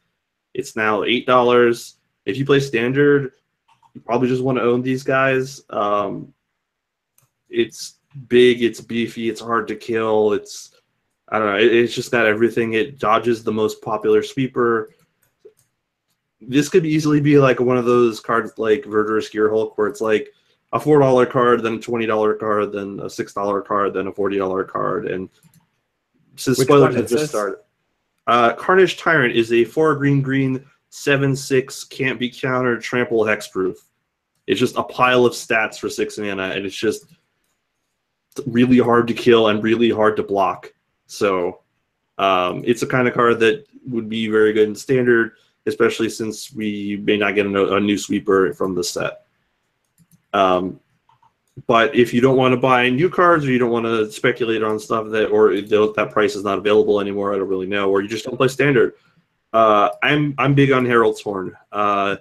It's now eight dollars. If you play Standard, you probably just want to own these guys. Um, it's big, it's beefy, it's hard to kill. It's I don't know. It, it's just got everything. It dodges the most popular sweeper. This could easily be like one of those cards like Verdurous Gearhulk, where it's like a four dollar card, then a twenty dollar card, then a six dollar card, then a forty dollar card, and since
Which
spoilers have just started. Uh, Carnage Tyrant is a four green green seven six can't be countered trample hexproof. It's just a pile of stats for six mana, and it's just really hard to kill and really hard to block. So um, it's a kind of card that would be very good in standard, especially since we may not get a, a new sweeper from the set. Um, but if you don't want to buy new cards or you don't want to speculate on stuff that or that price is not available anymore, I don't really know, or you just don't play standard. Uh, I'm I'm big on Herald's Horn. Uh,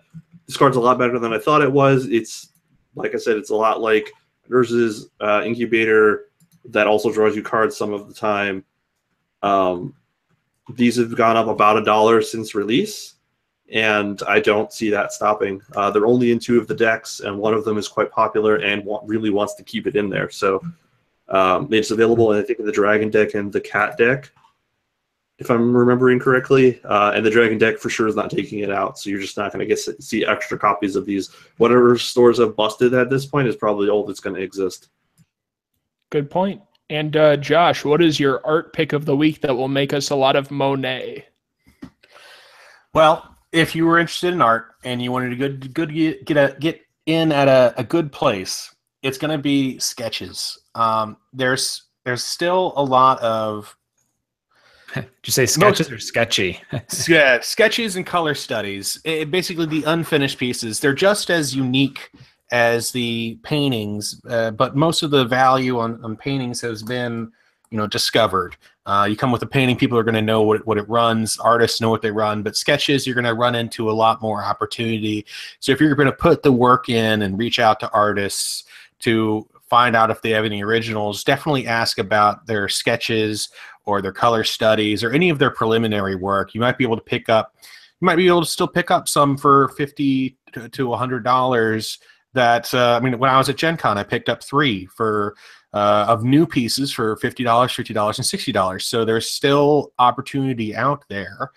this card's a lot better than I thought it was. It's like I said, it's a lot like Urza's uh, Incubator that also draws you cards some of the time. Um, these have gone up about a dollar since release, and I don't see that stopping. Uh, they're only in two of the decks, and one of them is quite popular and wa- really wants to keep it in there. So um, it's available, I think, in the Dragon deck and the Cat deck, if I'm remembering correctly. Uh, and the Dragon deck for sure is not taking it out, so you're just not going to get see extra copies of these. Whatever stores have busted at this point is probably all that's going to exist.
Good point. And uh, Josh, what is your art pick of the week that will make us a lot of Monet?
Well, if you were interested in art and you wanted to good good get get, a, get in at a, a good place, it's going to be sketches. Um, there's there's still a lot of
Did you say sketches or sketchy?
yeah, sketches and color studies. It, basically, the unfinished pieces. They're just as unique as the paintings, uh, but most of the value on, on paintings has been, you know, discovered. Uh, you come with a painting, people are going to know what, what it runs. Artists know what they run, but sketches, you're going to run into a lot more opportunity. So if you're going to put the work in and reach out to artists to find out if they have any originals, definitely ask about their sketches or their color studies or any of their preliminary work. You might be able to pick up, you might be able to still pick up some for 50 to, to $100 that, uh, I mean, when I was at Gen Con, I picked up three for, uh, of new pieces for $50, $50, and $60. So there's still opportunity out there.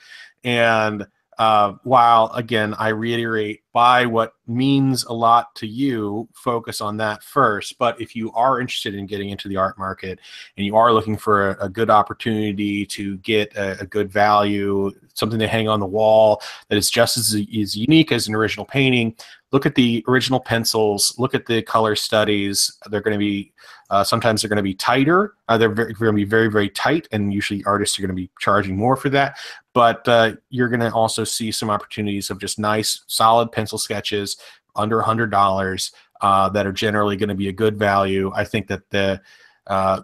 And uh, while again, I reiterate, buy what means a lot to you, focus on that first. But if you are interested in getting into the art market and you are looking for a, a good opportunity to get a, a good value, something to hang on the wall that is just as, as unique as an original painting, look at the original pencils, look at the color studies. They're going to be uh, sometimes they're going to be tighter. Uh, they're going to be very, very tight, and usually artists are going to be charging more for that. But uh, you're going to also see some opportunities of just nice, solid pencil sketches under hundred dollars uh, that are generally going to be a good value. I think that the uh,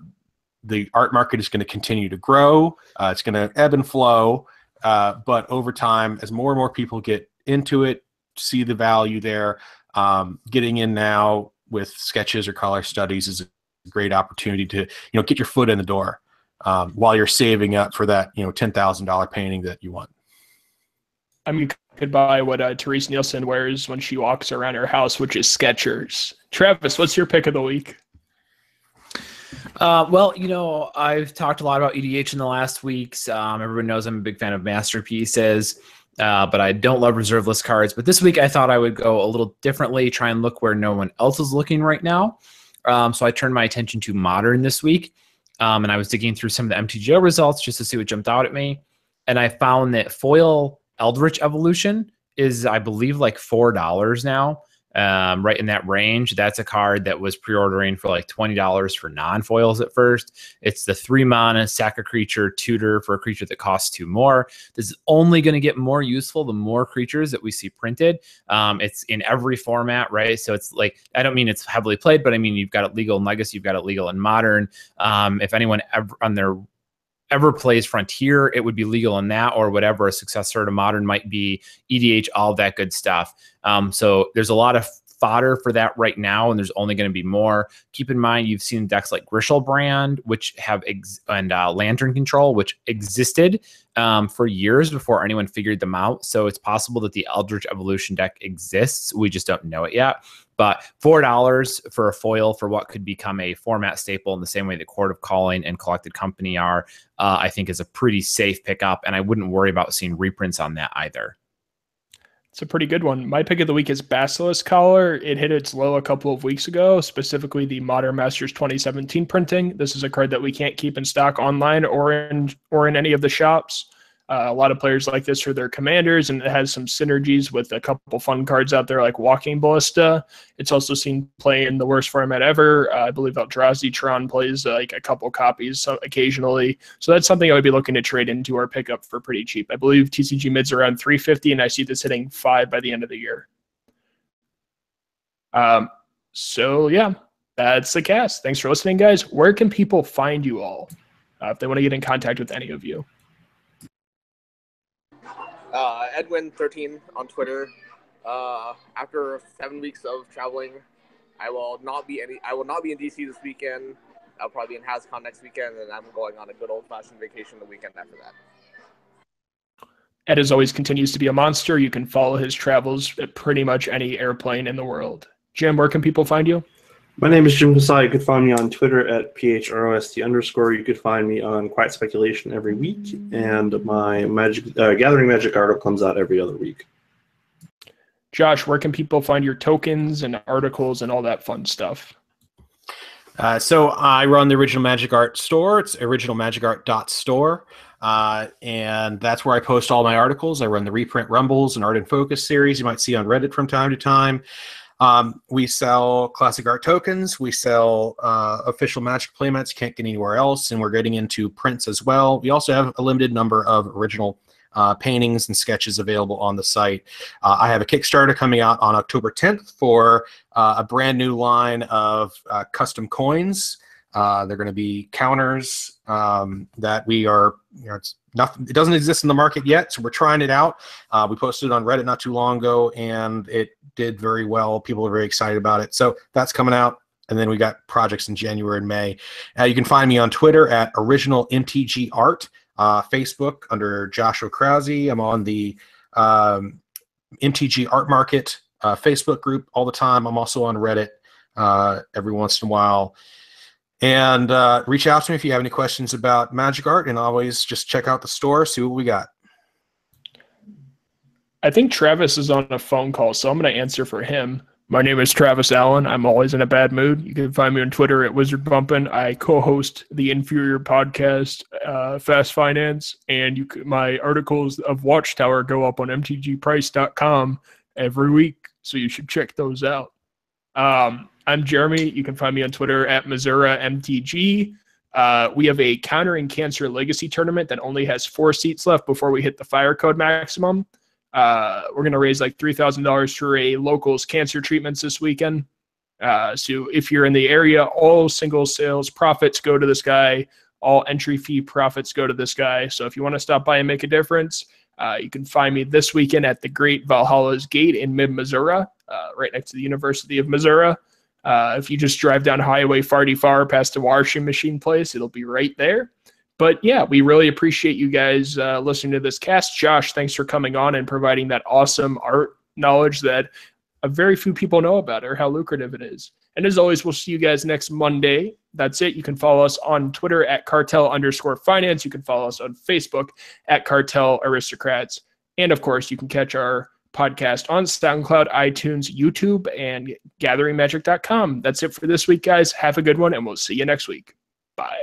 the art market is going to continue to grow. Uh, it's going to ebb and flow, but over time, as more and more people get into it, see the value there, um, getting in now with sketches or color studies is great opportunity to you know get your foot in the door um, while you're saving up for that you know ten thousand dollar painting that you want.
I mean, could buy what uh, Terese Nielsen wears when she walks around her house, which is Skechers. Travis, what's your pick of the week?
Uh, well, you know, I've talked a lot about EDH in the last weeks. Um, everyone knows I'm a big fan of masterpieces, uh, but I don't love reserve list cards. But this week, I thought I would go a little differently, try and look where no one else is looking right now. Um, so I turned my attention to modern this week, um, and I was digging through some of the MTGO results just to see what jumped out at me. And I found that foil Eldritch Evolution is, I believe, like four dollars now um, right in that range. That's a card that was pre-ordering for like twenty dollars for non-foils at first. It's the three mana sack a creature tutor for a creature that costs two more. This is only going to get more useful the more creatures that we see printed. Um, it's in every format, right? So it's like I don't mean it's heavily played, but I mean you've got it legal in Legacy, you've got it legal in Modern. Um, if anyone ever on their ever plays Frontier, it would be legal in that or whatever a successor to Modern might be, EDH, all that good stuff. Um, so there's a lot of fodder for that right now, and there's only going to be more. Keep in mind, you've seen decks like Griselbrand, which have ex- and uh, Lantern Control, which existed um, for years before anyone figured them out. So it's possible that the Eldritch Evolution deck exists. We just don't know it yet. But four dollars for a foil for what could become a format staple in the same way that Chord of Calling and Collected Company are, uh, I think is a pretty safe pickup, and I wouldn't worry about seeing reprints on that either.
It's a pretty good one. My pick of the week is Basilisk Collar. It hit its low a couple of weeks ago, specifically the Modern Masters 2017 printing. This is a card that we can't keep in stock online or in or in any of the shops. Uh, a lot of players like this for their commanders, and it has some synergies with a couple fun cards out there like Walking Ballista. It's also seen play in the worst format ever. Uh, I believe Eldrazi Tron plays uh, like a couple copies occasionally. So that's something I would be looking to trade into or pick up for pretty cheap. I believe TCG mids around 350, and I see this hitting five by the end of the year. Um, so yeah, that's the cast. Thanks for listening, guys. Where can people find you all uh, if they want to get in contact with any of you?
Uh, Edwin13 on Twitter. Uh, after seven weeks of traveling, I will not be any. I will not be in DC this weekend. I'll probably be in HasCon next weekend, and I'm going on a good old fashioned vacation the weekend after that.
Ed, as always, continues to be a monster. You can follow his travels at pretty much any airplane in the world. Jim, where can people find you?
My name is Jim Casale. You could find me on Twitter at phrost underscore. You could find me on Quiet Speculation every week, and my Magic uh, Gathering Magic article comes out every other week.
Josh, where can people find your tokens and articles and all that fun stuff?
Uh, so I run the Original Magic Art store. It's originalmagicart.store. Uh, and that's where I post all my articles. I run the reprint Rumbles and Art in Focus series you might see on Reddit from time to time. Um, we sell classic art tokens. We sell uh, official Magic playmats can't get anywhere else, and we're getting into prints as well. We also have a limited number of original uh, paintings and sketches available on the site. Uh, I have a Kickstarter coming out on October 10th for uh, a brand new line of uh, custom coins. Uh, they're going to be counters um, that we are, you know, it's nothing. It doesn't exist in the market yet, so we're trying it out. Uh, we posted it on Reddit not too long ago, and it did very well. People are very excited about it. So that's coming out. And then we got projects in January and May. Uh, you can find me on Twitter at Original MTG Art, uh, Facebook under Joshua Krause. I'm on the um, MTG Art Market uh, Facebook group all the time. I'm also on Reddit uh, every once in a while. And uh, reach out to me if you have any questions about magic art, and always just check out the store, see what we got.
I think Travis is on a phone call, so I'm going to answer for him. My name is Travis Allen. I'm always in a bad mood. You can find me on Twitter at Wizard Bumpin. I co-host the inferior podcast, uh, Fast Finance, and you my articles of Watchtower go up on mtgprice.com every week, so you should check those out. Um, I'm Jeremy. You can find me on Twitter at Missouri MTG. Uh, we have a countering cancer legacy tournament that only has four seats left before we hit the fire code maximum. Uh, we're going to raise like $3,000 for a locals cancer treatments this weekend. Uh, so if you're in the area, all single sales profits go to this guy. All entry fee profits go to this guy. So if you want to stop by and make a difference, uh, you can find me this weekend at the Great Valhalla's Gate in mid Missouri, uh, right next to the University of Missouri. Uh, if you just drive down Highway Farty Far past the washing machine place, it'll be right there. But yeah, we really appreciate you guys uh, listening to this cast. Josh, thanks for coming on and providing that awesome art knowledge that a very few people know about or how lucrative it is. And as always, we'll see you guys next Monday. That's it. You can follow us on Twitter at cartel underscore finance. You can follow us on Facebook at cartel aristocrats. And of course, you can catch our podcast on SoundCloud, iTunes, YouTube, and gatheringmagic.com. That's it for this week, guys. Have a good one, and we'll see you next week. Bye.